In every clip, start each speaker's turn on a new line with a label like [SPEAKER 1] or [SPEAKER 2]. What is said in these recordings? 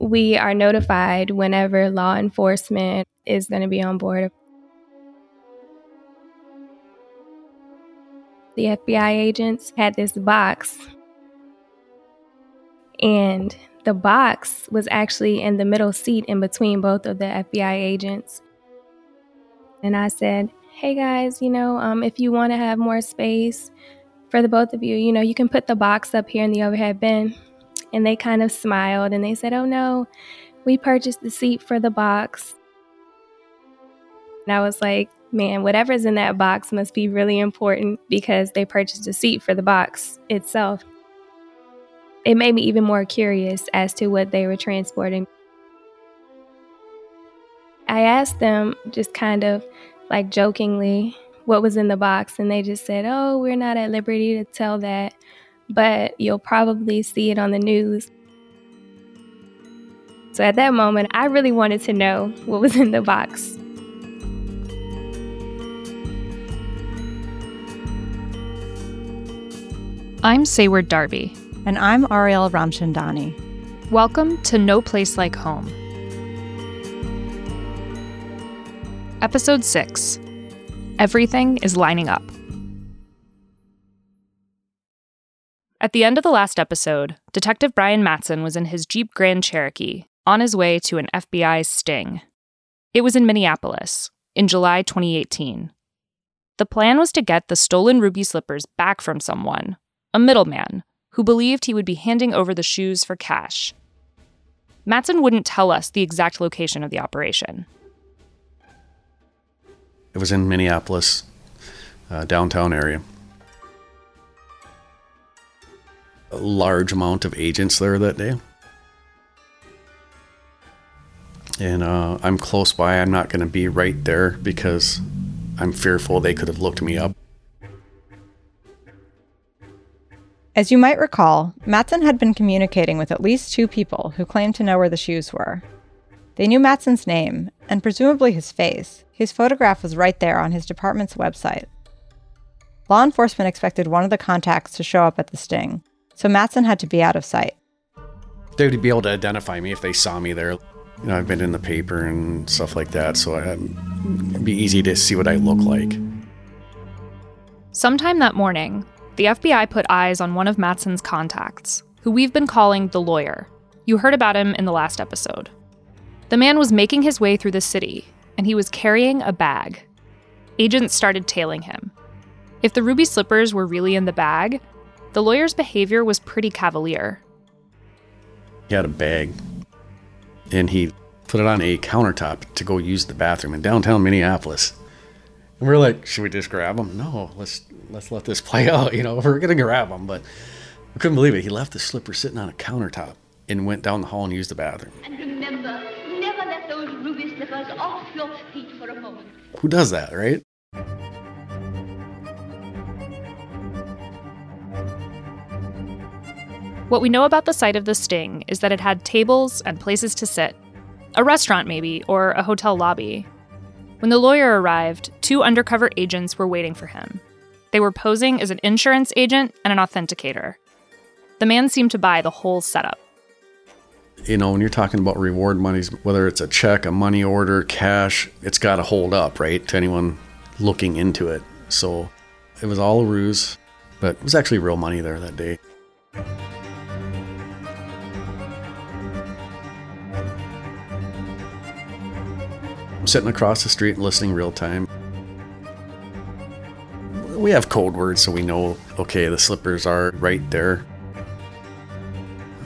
[SPEAKER 1] we are notified whenever law enforcement is going to be on board. The FBI agents had this box, and the box was actually in the middle seat in between both of the FBI agents. And I said, Hey guys, you know, um, if you want to have more space for the both of you, you know, you can put the box up here in the overhead bin. And they kind of smiled and they said, Oh no, we purchased the seat for the box. And I was like, Man, whatever's in that box must be really important because they purchased a seat for the box itself. It made me even more curious as to what they were transporting. I asked them just kind of like jokingly what was in the box, and they just said, Oh, we're not at liberty to tell that but you'll probably see it on the news. So at that moment, I really wanted to know what was in the box.
[SPEAKER 2] I'm Sayward Darby.
[SPEAKER 3] And I'm Ariel Ramchandani.
[SPEAKER 2] Welcome to No Place Like Home. Episode 6 Everything is Lining Up. At the end of the last episode, Detective Brian Mattson was in his Jeep Grand Cherokee on his way to an FBI sting. It was in Minneapolis in July 2018. The plan was to get the stolen ruby slippers back from someone, a middleman, who believed he would be handing over the shoes for cash. Mattson wouldn't tell us the exact location of the operation.
[SPEAKER 4] It was in Minneapolis, uh, downtown area. A large amount of agents there that day. And uh, I'm close by. I'm not going to be right there because I'm fearful they could have looked me up.
[SPEAKER 3] As you might recall, Mattson had been communicating with at least two people who claimed to know where the shoes were. They knew Mattson's name, and presumably his face. His photograph was right there on his department's website. Law enforcement expected one of the contacts to show up at the sting, so Mattson had to be out of sight.
[SPEAKER 4] They would be able to identify me if they saw me there. You know, I've been in the paper and stuff like that, so it'd be easy to see what I look like.
[SPEAKER 2] Sometime that morning, the FBI put eyes on one of Mattson's contacts, who we've been calling the lawyer. You heard about him in the last episode. The man was making his way through the city, and he was carrying a bag. Agents started tailing him. If the ruby slippers were really in the bag, the lawyer's behavior was pretty cavalier.
[SPEAKER 4] He had a bag and he put it on a countertop to go use the bathroom in downtown Minneapolis. And we are like, should we just grab him? No, let's let's let this play out. You know, we're gonna grab him, but we couldn't believe it. He left the slipper sitting on a countertop and went down the hall and used the bathroom.
[SPEAKER 5] And remember, never let those ruby slippers off your feet for a moment.
[SPEAKER 4] Who does that, right?
[SPEAKER 2] What we know about the site of the sting is that it had tables and places to sit. A restaurant, maybe, or a hotel lobby. When the lawyer arrived, two undercover agents were waiting for him. They were posing as an insurance agent and an authenticator. The man seemed to buy the whole setup.
[SPEAKER 4] You know, when you're talking about reward monies, whether it's a check, a money order, cash, it's got to hold up, right, to anyone looking into it. So it was all a ruse, but it was actually real money there that day. Sitting across the street and listening real time. We have code words so we know, okay, the slippers are right there.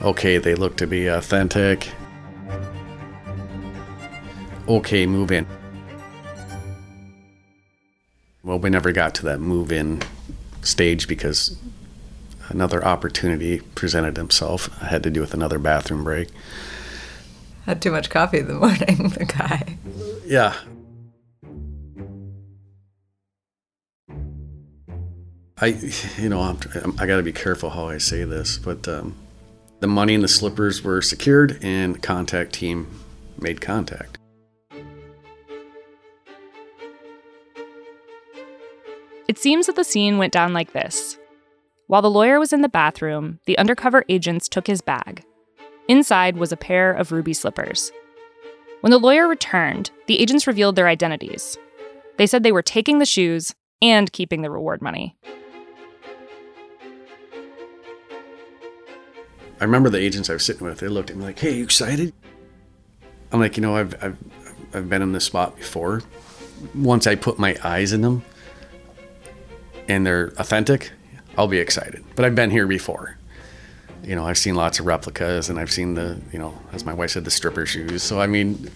[SPEAKER 4] Okay, they look to be authentic. Okay, move in. Well, we never got to that move in stage because another opportunity presented himself. I had to do with another bathroom break.
[SPEAKER 3] Had too much coffee in the morning, the guy.
[SPEAKER 4] Yeah. I, you know, I'm, I got to be careful how I say this, but um, the money and the slippers were secured, and the contact team made contact.
[SPEAKER 2] It seems that the scene went down like this. While the lawyer was in the bathroom, the undercover agents took his bag. Inside was a pair of ruby slippers. When the lawyer returned, the agents revealed their identities. They said they were taking the shoes and keeping the reward money.
[SPEAKER 4] I remember the agents I was sitting with. They looked at me like, "Hey, you excited?" I'm like, you know, I've I've I've been in this spot before. Once I put my eyes in them, and they're authentic, I'll be excited. But I've been here before. You know, I've seen lots of replicas, and I've seen the, you know, as my wife said, the stripper shoes. So I mean,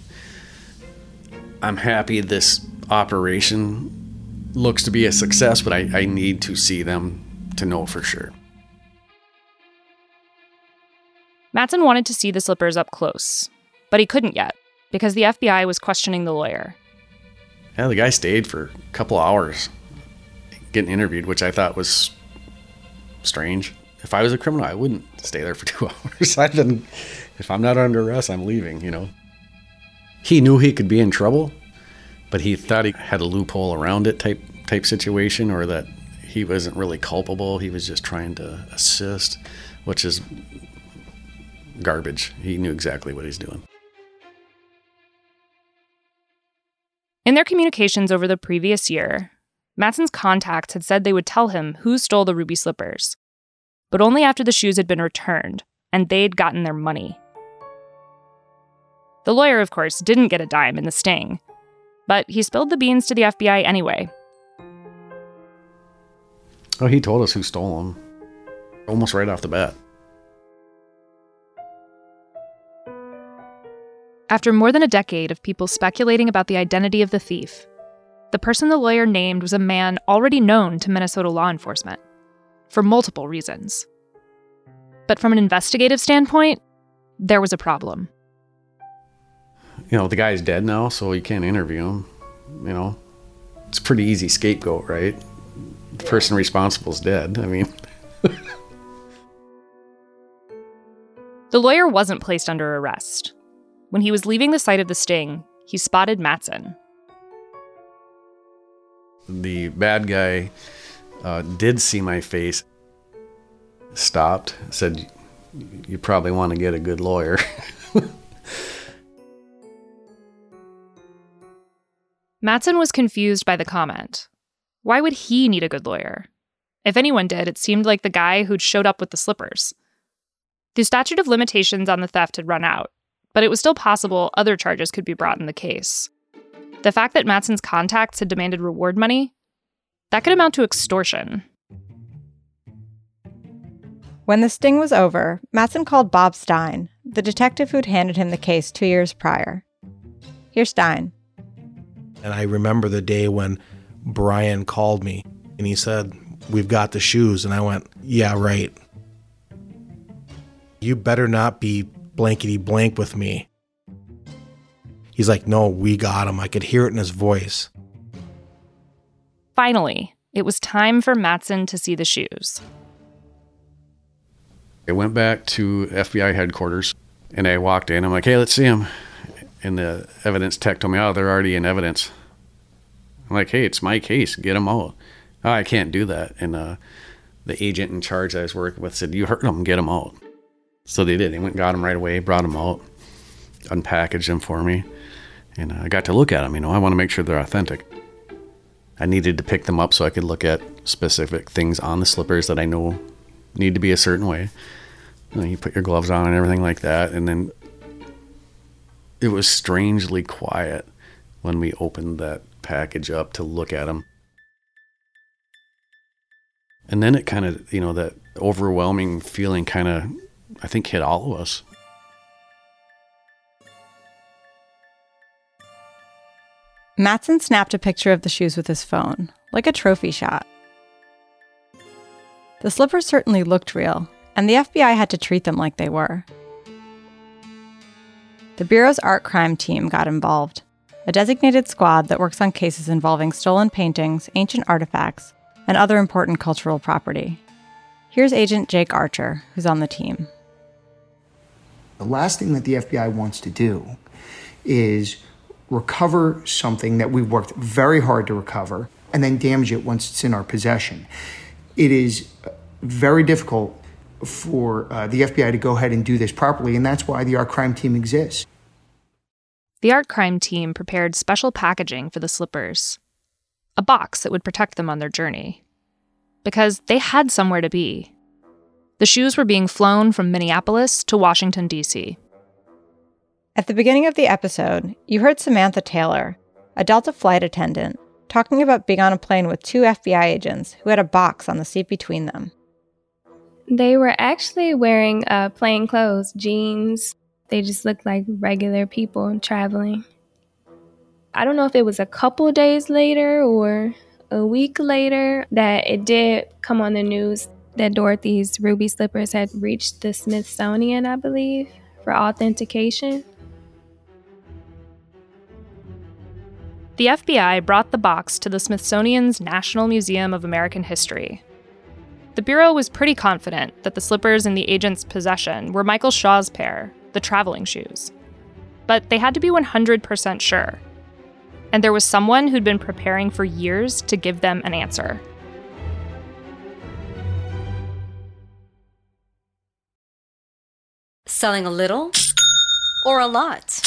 [SPEAKER 4] I'm happy this operation looks to be a success, but I, I need to see them to know for sure.
[SPEAKER 2] Mattson wanted to see the slippers up close, but he couldn't yet because the FBI was questioning the lawyer.
[SPEAKER 4] Yeah, the guy stayed for a couple hours getting interviewed, which I thought was strange. If I was a criminal, I wouldn't stay there for two hours. I've been, if I'm not under arrest, I'm leaving, you know. He knew he could be in trouble, but he thought he had a loophole around it type type situation or that he wasn't really culpable. He was just trying to assist, which is garbage. He knew exactly what he's doing.
[SPEAKER 2] In their communications over the previous year, Mattson's contacts had said they would tell him who stole the ruby slippers, but only after the shoes had been returned and they'd gotten their money. The lawyer, of course, didn't get a dime in the sting, but he spilled the beans to the FBI anyway.
[SPEAKER 4] Oh, he told us who stole them almost right off the bat.
[SPEAKER 2] After more than a decade of people speculating about the identity of the thief, the person the lawyer named was a man already known to Minnesota law enforcement for multiple reasons. But from an investigative standpoint, there was a problem.
[SPEAKER 4] You know, the guy's dead now, so you can't interview him. You know, it's a pretty easy scapegoat, right? The person responsible is dead. I mean,
[SPEAKER 2] the lawyer wasn't placed under arrest. When he was leaving the site of the sting, he spotted Mattson.
[SPEAKER 4] The bad guy uh, did see my face, stopped, said, You probably want to get a good lawyer.
[SPEAKER 2] Mattson was confused by the comment. Why would he need a good lawyer? If anyone did, it seemed like the guy who'd showed up with the slippers. The statute of limitations on the theft had run out, but it was still possible other charges could be brought in the case. The fact that Mattson's contacts had demanded reward money, that could amount to extortion.
[SPEAKER 3] When the sting was over, Mattson called Bob Stein, the detective who'd handed him the case two years prior. Here's Stein.
[SPEAKER 6] And I remember the day when Brian called me and he said, We've got the shoes. And I went, Yeah, right. You better not be blankety blank with me. He's like, No, we got him. I could hear it in his voice.
[SPEAKER 2] Finally, it was time for Mattson to see the shoes.
[SPEAKER 4] I went back to FBI headquarters and I walked in. I'm like, hey, let's see them. And the evidence tech told me, oh, they're already in evidence. I'm like, hey, it's my case. Get them out. Oh, I can't do that. And uh, the agent in charge I was working with said, you heard them, get them out. So they did. They went and got them right away, brought them out, unpackaged them for me. And I got to look at them. You know, I want to make sure they're authentic. I needed to pick them up so I could look at specific things on the slippers that I know need to be a certain way. You, put your gloves on and everything like that. And then it was strangely quiet when we opened that package up to look at them. And then it kind of, you know, that overwhelming feeling kind of, I think, hit all of us.
[SPEAKER 3] Mattson snapped a picture of the shoes with his phone, like a trophy shot. The slippers certainly looked real, and the FBI had to treat them like they were. The Bureau's art crime team got involved, a designated squad that works on cases involving stolen paintings, ancient artifacts, and other important cultural property. Here's Agent Jake Archer, who's on the team.
[SPEAKER 7] The last thing that the FBI wants to do is recover something that we've worked very hard to recover and then damage it once it's in our possession. It is very difficult for uh, the FBI to go ahead and do this properly, and that's why the art crime team exists.
[SPEAKER 2] The art crime team prepared special packaging for the slippers a box that would protect them on their journey. Because they had somewhere to be. The shoes were being flown from Minneapolis to Washington, D.C.
[SPEAKER 3] At the beginning of the episode, you heard Samantha Taylor, a Delta flight attendant, talking about being on a plane with two FBI agents who had a box on the seat between them.
[SPEAKER 1] They were actually wearing uh, plain clothes, jeans. They just looked like regular people traveling. I don't know if it was a couple days later or a week later that it did come on the news that Dorothy's ruby slippers had reached the Smithsonian, I believe, for authentication.
[SPEAKER 2] The FBI brought the box to the Smithsonian's National Museum of American History. The Bureau was pretty confident that the slippers in the agent's possession were Michael Shaw's pair, the traveling shoes. But they had to be 100% sure. And there was someone who'd been preparing for years to give them an answer.
[SPEAKER 8] Selling a little or a lot?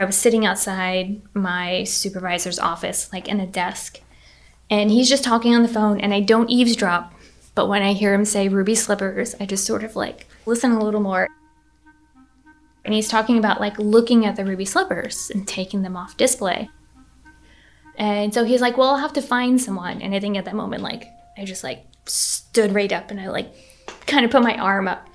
[SPEAKER 9] I was sitting outside my supervisor's office, like in a desk, and he's just talking on the phone, and I don't eavesdrop. But when I hear him say ruby slippers, I just sort of like listen a little more. And he's talking about like looking at the ruby slippers and taking them off display. And so he's like, Well, I'll have to find someone. And I think at that moment, like, I just like stood right up and I like kind of put my arm up.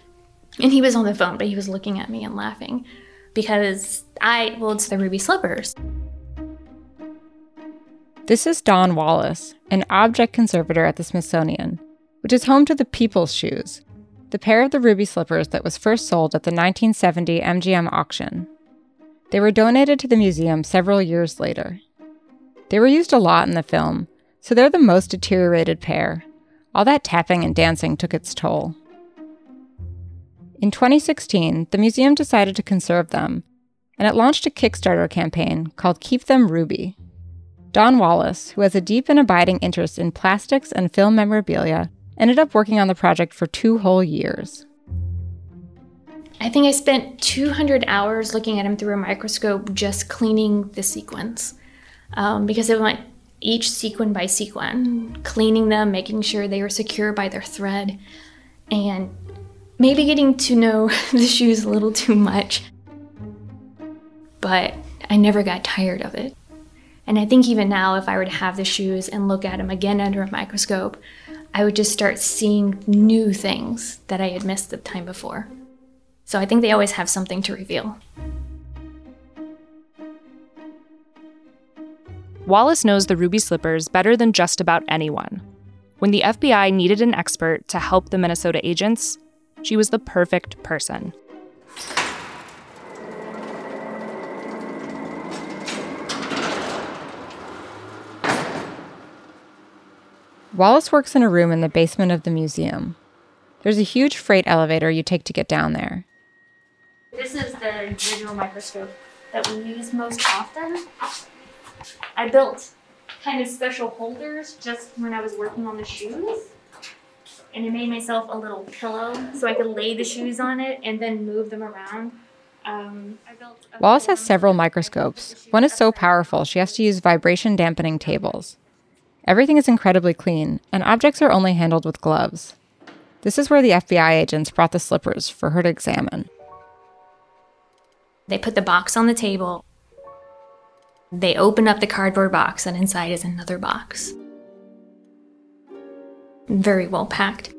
[SPEAKER 9] And he was on the phone, but he was looking at me and laughing because I, well, it's the ruby slippers.
[SPEAKER 3] This is Dawn Wallace, an object conservator at the Smithsonian, which is home to the People's Shoes, the pair of the ruby slippers that was first sold at the 1970 MGM auction. They were donated to the museum several years later. They were used a lot in the film, so they're the most deteriorated pair. All that tapping and dancing took its toll. In 2016, the museum decided to conserve them, and it launched a Kickstarter campaign called Keep Them Ruby. Dawn Wallace, who has a deep and abiding interest in plastics and film memorabilia, ended up working on the project for two whole years.
[SPEAKER 9] I think I spent 200 hours looking at him through a microscope just cleaning the sequins um, because it went, each sequin by sequin, cleaning them, making sure they were secure by their thread, and maybe getting to know the shoes a little too much. But I never got tired of it. And I think even now, if I were to have the shoes and look at them again under a microscope, I would just start seeing new things that I had missed the time before. So I think they always have something to reveal.
[SPEAKER 2] Wallace knows the ruby slippers better than just about anyone. When the FBI needed an expert to help the Minnesota agents, she was the perfect person.
[SPEAKER 3] Wallace works in a room in the basement of the museum. There's a huge freight elevator you take to get down there.
[SPEAKER 9] This is the digital microscope that we use most often. I built kind of special holders just when I was working on the shoes. And I made myself a little pillow so I could lay the shoes on it and then move them around. Um,
[SPEAKER 3] Wallace has several microscopes. One is so powerful, she has to use vibration dampening tables. Everything is incredibly clean, and objects are only handled with gloves. This is where the FBI agents brought the slippers for her to examine.
[SPEAKER 9] They put the box on the table. They open up the cardboard box, and inside is another box. Very well packed.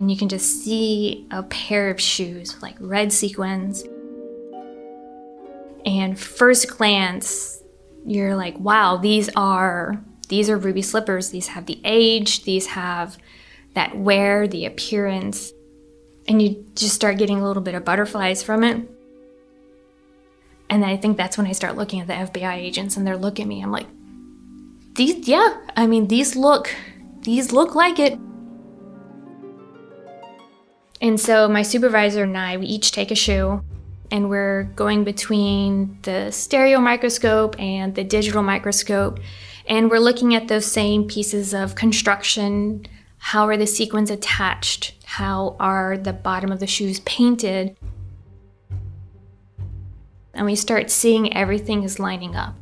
[SPEAKER 9] And you can just see a pair of shoes like red sequins. And first glance, you're like, wow, these are these are ruby slippers. These have the age, these have that wear, the appearance. And you just start getting a little bit of butterflies from it. And I think that's when I start looking at the FBI agents and they're looking at me. I'm like, these, yeah, I mean, these look, these look like it. And so my supervisor and I, we each take a shoe and we're going between the stereo microscope and the digital microscope. And we're looking at those same pieces of construction. How are the sequins attached? How are the bottom of the shoes painted? And we start seeing everything is lining up.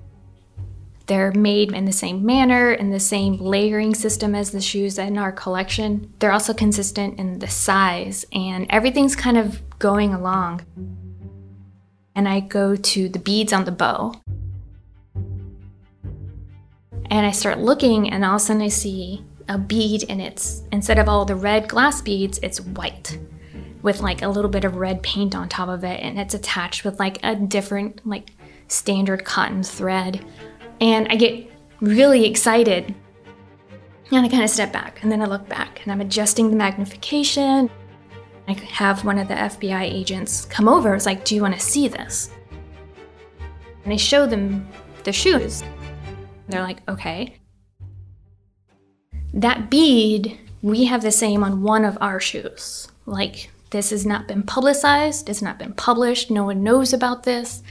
[SPEAKER 9] They're made in the same manner, in the same layering system as the shoes in our collection. They're also consistent in the size, and everything's kind of going along. And I go to the beads on the bow. And I start looking, and all of a sudden I see a bead, and it's instead of all the red glass beads, it's white with like a little bit of red paint on top of it, and it's attached with like a different, like standard cotton thread and I get really excited. And I kind of step back and then I look back and I'm adjusting the magnification. I have one of the FBI agents come over. It's like, Do you want to see this? And I show them the shoes. They're like, Okay. That bead, we have the same on one of our shoes. Like, this has not been publicized, it's not been published, no one knows about this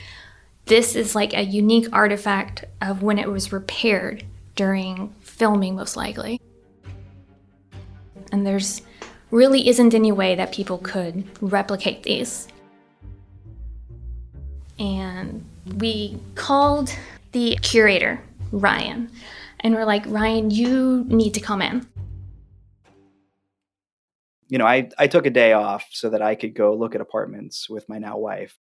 [SPEAKER 9] this is like a unique artifact of when it was repaired during filming, most likely. And there's really isn't any way that people could replicate these. And we called the curator, Ryan, and we're like, Ryan, you need to come in.
[SPEAKER 10] You know, I, I took a day off so that I could go look at apartments with my now wife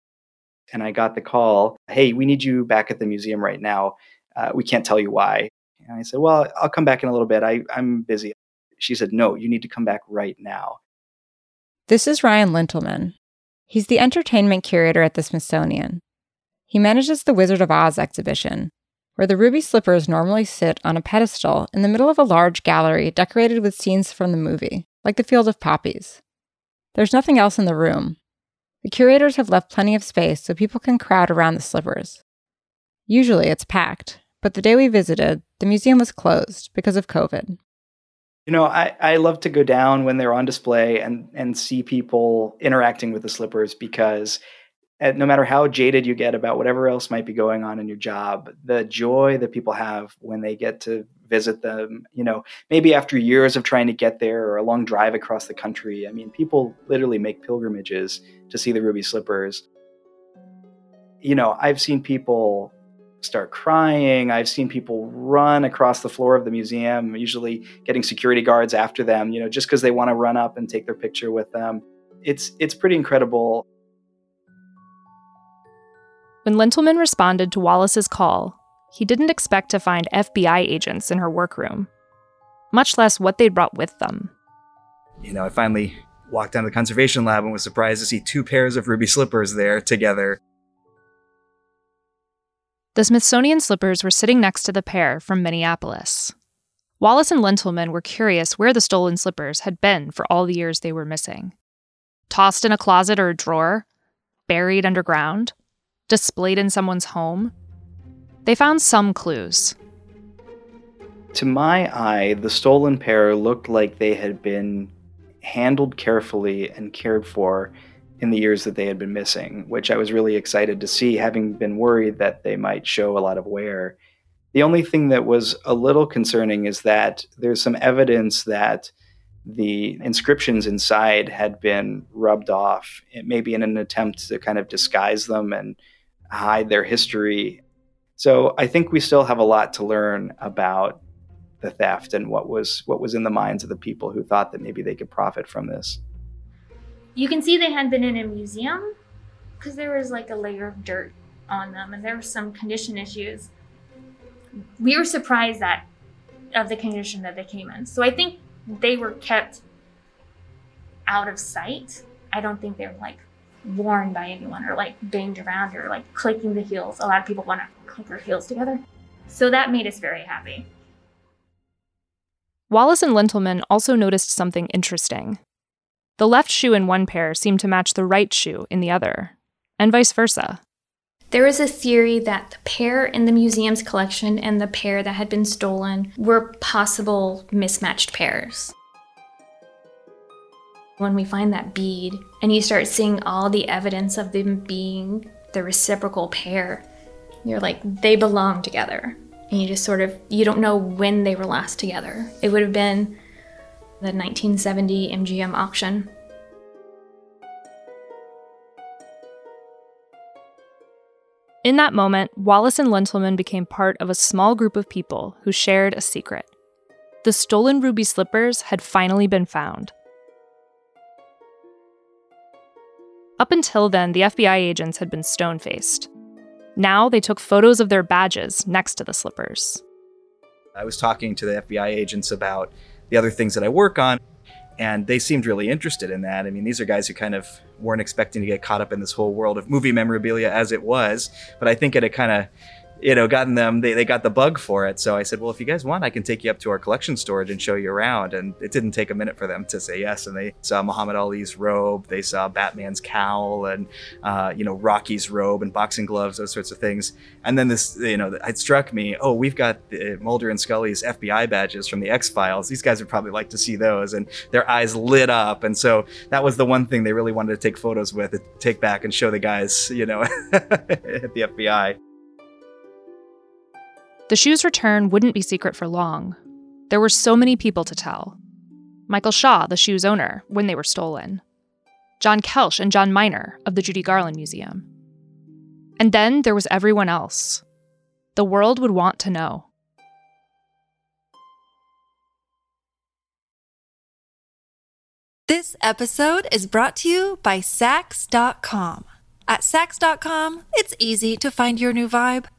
[SPEAKER 10] and I got the call, "Hey, we need you back at the museum right now. Uh, we can't tell you why." And I said, "Well, I'll come back in a little bit. I, I'm busy." She said, "No, you need to come back right now."
[SPEAKER 3] This is Ryan Lintelman. He's the entertainment curator at the Smithsonian. He manages the Wizard of Oz exhibition, where the ruby slippers normally sit on a pedestal in the middle of a large gallery decorated with scenes from the movie, like the Field of Poppies. There's nothing else in the room, the curators have left plenty of space so people can crowd around the slippers. Usually it's packed, but the day we visited, the museum was closed because of COVID.
[SPEAKER 10] You know, I, I love to go down when they're on display and, and see people interacting with the slippers because no matter how jaded you get about whatever else might be going on in your job, the joy that people have when they get to visit them, you know, maybe after years of trying to get there or a long drive across the country. I mean, people literally make pilgrimages to see the ruby slippers. You know, I've seen people start crying. I've seen people run across the floor of the museum, usually getting security guards after them, you know, just because they want to run up and take their picture with them. It's it's pretty incredible.
[SPEAKER 2] When Lintelman responded to Wallace's call, he didn't expect to find FBI agents in her workroom, much less what they'd brought with them.
[SPEAKER 11] You know, I finally walked down to the conservation lab and was surprised to see two pairs of ruby slippers there together.
[SPEAKER 2] The Smithsonian slippers were sitting next to the pair from Minneapolis. Wallace and Lintelman were curious where the stolen slippers had been for all the years they were missing. Tossed in a closet or a drawer? Buried underground? Displayed in someone's home? They found some clues.
[SPEAKER 10] To my eye, the stolen pair looked like they had been handled carefully and cared for in the years that they had been missing, which I was really excited to see, having been worried that they might show a lot of wear. The only thing that was a little concerning is that there's some evidence that the inscriptions inside had been rubbed off, maybe in an attempt to kind of disguise them and hide their history. So I think we still have a lot to learn about the theft and what was what was in the minds of the people who thought that maybe they could profit from this.
[SPEAKER 9] You can see they had been in a museum because there was like a layer of dirt on them and there were some condition issues. We were surprised that of the condition that they came in. So I think they were kept out of sight. I don't think they were like worn by anyone or like banged around or like clicking the heels. A lot of people want to click their heels together. So that made us very happy.
[SPEAKER 2] Wallace and Lintelman also noticed something interesting. The left shoe in one pair seemed to match the right shoe in the other, and vice versa.
[SPEAKER 9] There is a theory that the pair in the museum's collection and the pair that had been stolen were possible mismatched pairs. When we find that bead and you start seeing all the evidence of them being the reciprocal pair, you're like, they belong together and you just sort of you don't know when they were last together. It would have been the 1970 MGM auction.
[SPEAKER 2] In that moment, Wallace and Lintelman became part of a small group of people who shared a secret. The stolen ruby slippers had finally been found. Up until then, the FBI agents had been stone faced. Now they took photos of their badges next to the slippers.
[SPEAKER 11] I was talking to the FBI agents about the other things that I work on, and they seemed really interested in that. I mean, these are guys who kind of weren't expecting to get caught up in this whole world of movie memorabilia as it was, but I think it had kind of you know, gotten them, they, they got the bug for it. So I said, well, if you guys want, I can take you up to our collection storage and show you around. And it didn't take a minute for them to say yes. And they saw Muhammad Ali's robe, they saw Batman's cowl, and, uh, you know, Rocky's robe and boxing gloves, those sorts of things. And then this, you know, it struck me, oh, we've got Mulder and Scully's FBI badges from the X Files. These guys would probably like to see those. And their eyes lit up. And so that was the one thing they really wanted to take photos with, take back and show the guys, you know, at the FBI.
[SPEAKER 2] The shoe's return wouldn't be secret for long. There were so many people to tell. Michael Shaw, the shoe's owner, when they were stolen. John Kelsch and John Miner of the Judy Garland Museum. And then there was everyone else. The world would want to know.
[SPEAKER 12] This episode is brought to you by Saks.com. At Saks.com, it's easy to find your new vibe.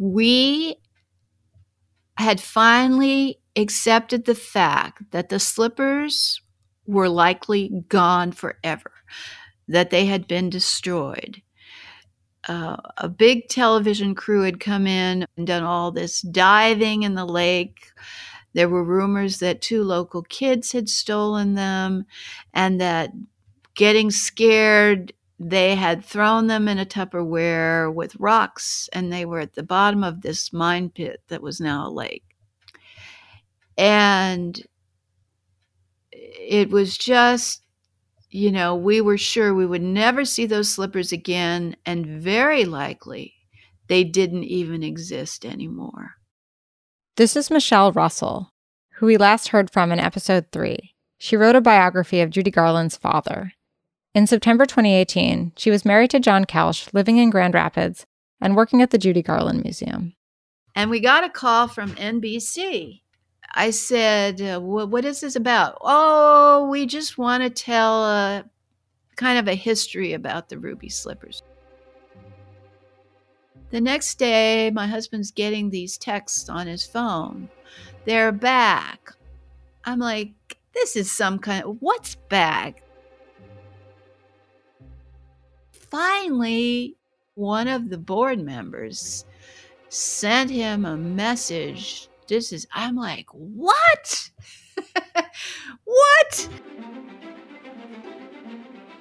[SPEAKER 13] We had finally accepted the fact that the slippers were likely gone forever, that they had been destroyed. Uh, a big television crew had come in and done all this diving in the lake. There were rumors that two local kids had stolen them and that getting scared, they had thrown them in a Tupperware with rocks and they were at the bottom of this mine pit that was now a lake. And it was just, you know, we were sure we would never see those slippers again, and very likely they didn't even exist anymore.
[SPEAKER 3] This is Michelle Russell, who we last heard from in episode 3. She wrote a biography of Judy Garland's father. In September 2018, she was married to John Kelsch, living in Grand Rapids and working at the Judy Garland Museum.
[SPEAKER 13] And we got a call from NBC I said, uh, "What is this about?" Oh, we just want to tell a kind of a history about the ruby slippers. The next day, my husband's getting these texts on his phone. They're back. I'm like, this is some kind of what's back? Finally, one of the board members sent him a message. This is i'm like what? What?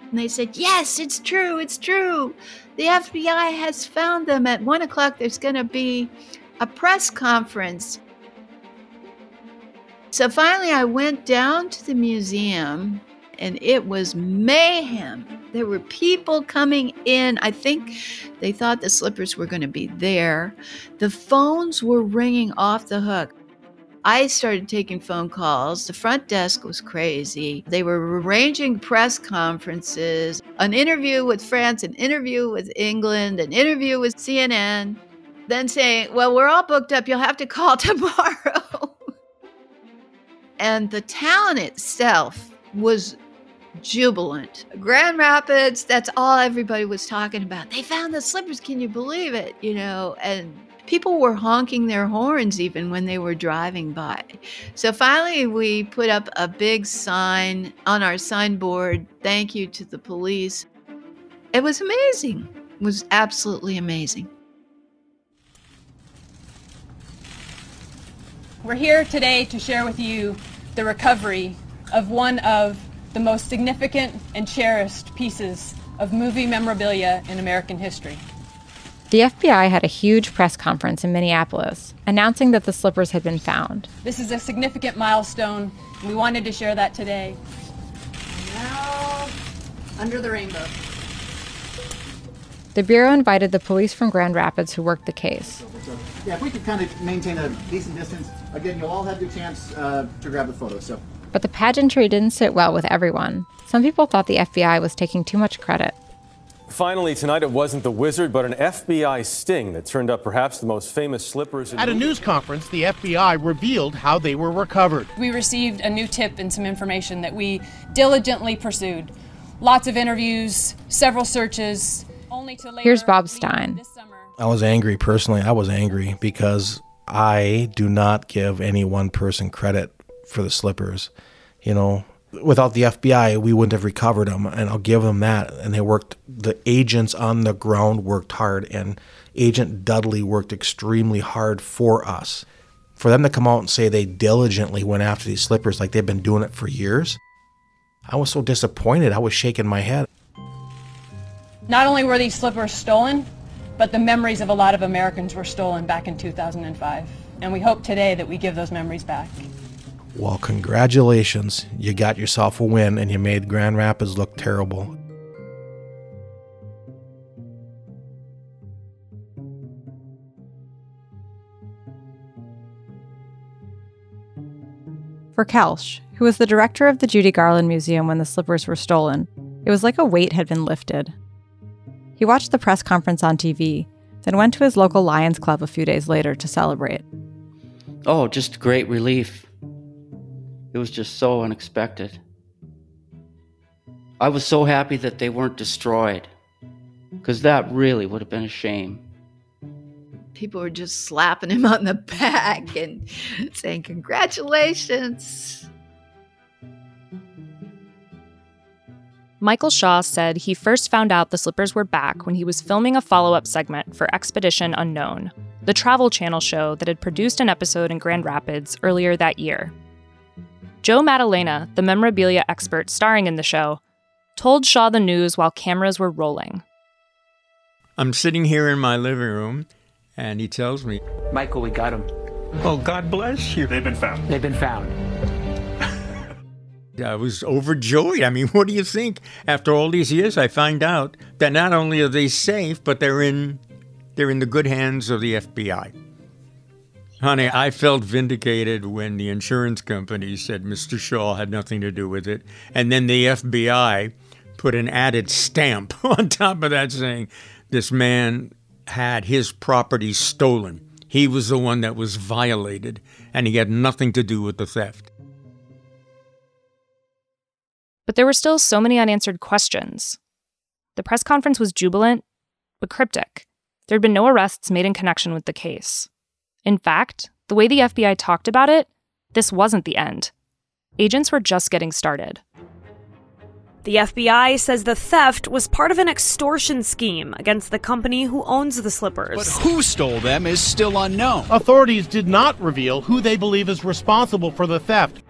[SPEAKER 13] And they said yes it's true it's true. The fbi has found them at one o'clock. There's going to be a press conference. So finally i went down to the museum and it was mayhem. There were people coming in. I think they thought the slippers were going to be there. The phones were ringing off the hook. I started taking phone calls. The front desk was crazy. They were arranging press conferences, an interview with France, an interview with England, an interview with CNN, then saying, Well, we're all booked up. You'll have to call tomorrow. and the town itself was jubilant. Grand Rapids, that's all everybody was talking about. They found the slippers, can you believe it? You know, and people were honking their horns even when they were driving by. So finally, we put up a big sign on our signboard thank you to the police. It was amazing. It was absolutely amazing.
[SPEAKER 14] We're here today to share with you the recovery of one of the most significant and cherished pieces of movie memorabilia in American history.
[SPEAKER 3] The FBI had a huge press conference in Minneapolis announcing that the slippers had been found.
[SPEAKER 14] This is a significant milestone. We wanted to share that today. Now, under the rainbow.
[SPEAKER 3] The Bureau invited the police from Grand Rapids who worked the case.
[SPEAKER 15] Yeah, if we could kind of maintain a decent distance, again, you'll all have your chance uh, to grab the photo. So
[SPEAKER 3] but the pageantry didn't sit well with everyone. Some people thought the FBI was taking too much credit.
[SPEAKER 16] Finally, tonight it wasn't the wizard, but an FBI sting that turned up perhaps the most famous slippers.
[SPEAKER 17] At a news conference, the FBI revealed how they were recovered.
[SPEAKER 14] We received a new tip and some information that we diligently pursued. Lots of interviews, several searches. Only to later,
[SPEAKER 3] Here's Bob Stein.
[SPEAKER 6] I was angry personally. I was angry because I do not give any one person credit for the slippers. You know, without the FBI, we wouldn't have recovered them, and I'll give them that. And they worked. The agents on the ground worked hard, and Agent Dudley worked extremely hard for us. For them to come out and say they diligently went after these slippers like they've been doing it for years, I was so disappointed. I was shaking my head.
[SPEAKER 14] Not only were these slippers stolen, but the memories of a lot of Americans were stolen back in 2005. And we hope today that we give those memories back.
[SPEAKER 6] Well, congratulations. You got yourself a win and you made Grand Rapids look terrible.
[SPEAKER 3] For Kelsch, who was the director of the Judy Garland Museum when the slippers were stolen, it was like a weight had been lifted. He watched the press conference on TV, then went to his local Lions Club a few days later to celebrate.
[SPEAKER 18] Oh, just great relief. It was just so unexpected. I was so happy that they weren't destroyed, because that really would have been a shame.
[SPEAKER 13] People were just slapping him on the back and saying, Congratulations.
[SPEAKER 2] Michael Shaw said he first found out the slippers were back when he was filming a follow up segment for Expedition Unknown, the Travel Channel show that had produced an episode in Grand Rapids earlier that year. Joe Maddalena, the memorabilia expert starring in the show, told Shaw the news while cameras were rolling.
[SPEAKER 19] I'm sitting here in my living room, and he tells me,
[SPEAKER 20] Michael, we got him.
[SPEAKER 19] Oh, God bless you.
[SPEAKER 20] They've been found. They've been found.
[SPEAKER 19] I was overjoyed. I mean, what do you think? After all these years, I find out that not only are they safe, but they're in they're in the good hands of the FBI. Honey, I felt vindicated when the insurance company said Mr. Shaw had nothing to do with it, and then the FBI put an added stamp on top of that saying this man had his property stolen. He was the one that was violated, and he had nothing to do with the theft.
[SPEAKER 2] But there were still so many unanswered questions. The press conference was jubilant, but cryptic. There had been no arrests made in connection with the case. In fact, the way the FBI talked about it, this wasn't the end. Agents were just getting started.
[SPEAKER 21] The FBI says the theft was part of an extortion scheme against the company who owns the slippers.
[SPEAKER 22] But who stole them is still unknown.
[SPEAKER 17] Authorities did not reveal who they believe is responsible for the theft.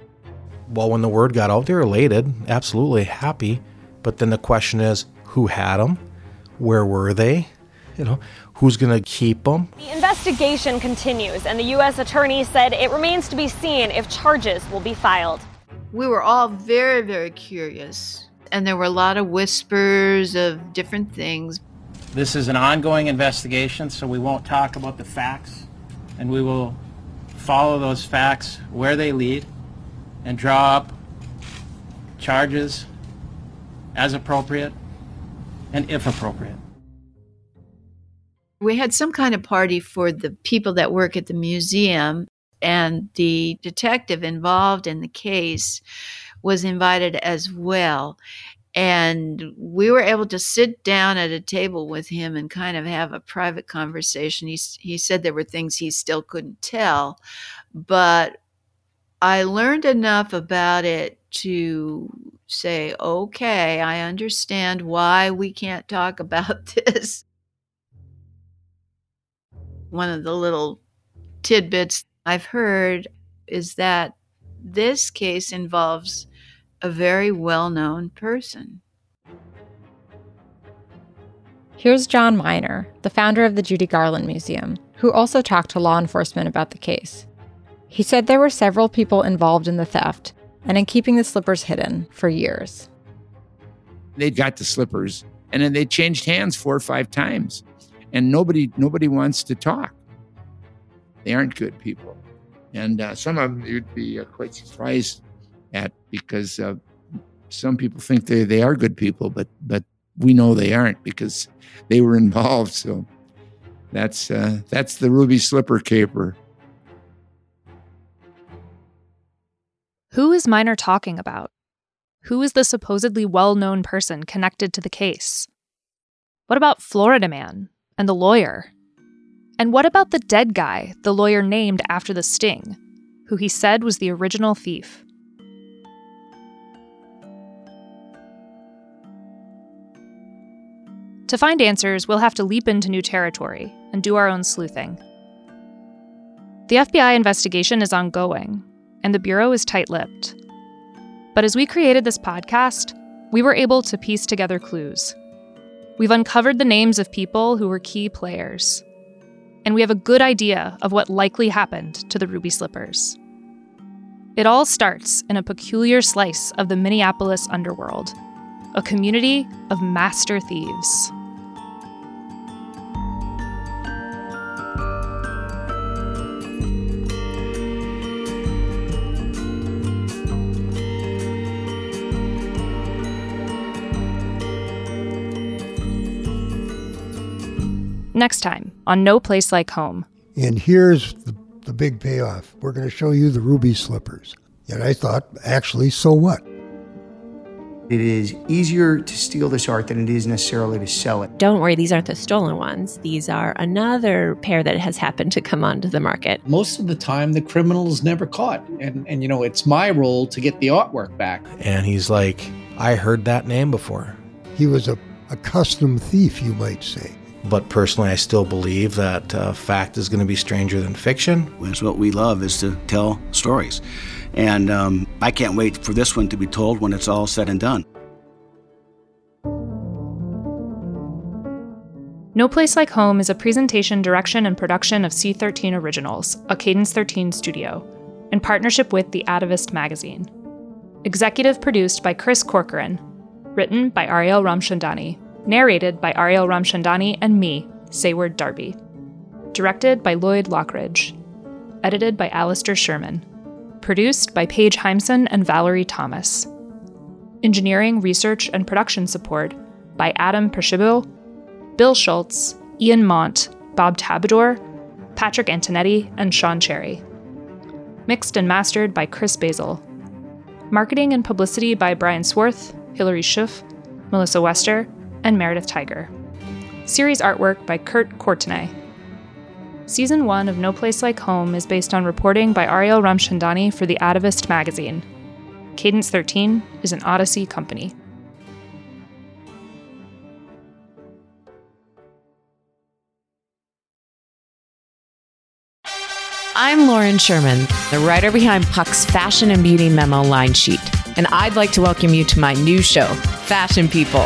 [SPEAKER 6] Well, when the word got out, they were elated, absolutely happy. But then the question is, who had them? Where were they? You know, who's going to keep them?
[SPEAKER 21] The investigation continues, and the U.S. attorney said it remains to be seen if charges will be filed.
[SPEAKER 13] We were all very, very curious, and there were a lot of whispers of different things.
[SPEAKER 23] This is an ongoing investigation, so we won't talk about the facts, and we will follow those facts where they lead and draw up charges as appropriate and if appropriate.
[SPEAKER 13] We had some kind of party for the people that work at the museum, and the detective involved in the case was invited as well. And we were able to sit down at a table with him and kind of have a private conversation. He, he said there were things he still couldn't tell, but I learned enough about it to say, okay, I understand why we can't talk about this. One of the little tidbits I've heard is that this case involves a very well known person.
[SPEAKER 3] Here's John Miner, the founder of the Judy Garland Museum, who also talked to law enforcement about the case. He said there were several people involved in the theft and in keeping the slippers hidden for years.
[SPEAKER 24] They'd got the slippers and then they changed hands four or five times. And nobody nobody wants to talk. They aren't good people. And uh, some of them you'd be uh, quite surprised at because uh, some people think they, they are good people, but but we know they aren't because they were involved. So that's uh, that's the ruby slipper caper.
[SPEAKER 2] Who is Miner talking about? Who is the supposedly well known person connected to the case? What about Florida Man and the lawyer? And what about the dead guy the lawyer named after the sting, who he said was the original thief? To find answers, we'll have to leap into new territory and do our own sleuthing. The FBI investigation is ongoing, and the Bureau is tight lipped. But as we created this podcast, we were able to piece together clues. We've uncovered the names of people who were key players, and we have a good idea of what likely happened to the Ruby Slippers. It all starts in a peculiar slice of the Minneapolis underworld, a community of master thieves. Next time on No Place Like Home.
[SPEAKER 25] And here's the, the big payoff we're going to show you the ruby slippers. And I thought, actually, so what?
[SPEAKER 7] It is easier to steal this art than it is necessarily to sell it.
[SPEAKER 26] Don't worry, these aren't the stolen ones. These are another pair that has happened to come onto the market.
[SPEAKER 27] Most of the time, the criminal is never caught. And, and you know, it's my role to get the artwork back.
[SPEAKER 6] And he's like, I heard that name before.
[SPEAKER 25] He was a, a custom thief, you might say.
[SPEAKER 6] But personally, I still believe that uh, fact is going to be stranger than fiction.
[SPEAKER 28] It's what we love is to tell stories. And um, I can't wait for this one to be told when it's all said and done.
[SPEAKER 2] No Place Like Home is a presentation, direction, and production of C13 Originals, a Cadence 13 studio, in partnership with The Atavist magazine. Executive produced by Chris Corcoran. Written by Ariel Ramchandani. Narrated by Ariel Ramchandani and me, Sayward Darby. Directed by Lloyd Lockridge. Edited by Alistair Sherman. Produced by Paige Heimson and Valerie Thomas. Engineering, research, and production support by Adam Pershibil, Bill Schultz, Ian Mont, Bob Tabador, Patrick Antonetti, and Sean Cherry. Mixed and mastered by Chris Basil. Marketing and publicity by Brian Swarth, Hilary Schuff, Melissa Wester, and Meredith Tiger. Series artwork by Kurt Courtenay. Season 1 of No Place Like Home is based on reporting by Ariel Ramchandani for The Atavist magazine. Cadence 13 is an Odyssey company.
[SPEAKER 26] I'm Lauren Sherman, the writer behind Puck's Fashion and Beauty Memo line sheet, and I'd like to welcome you to my new show, Fashion People.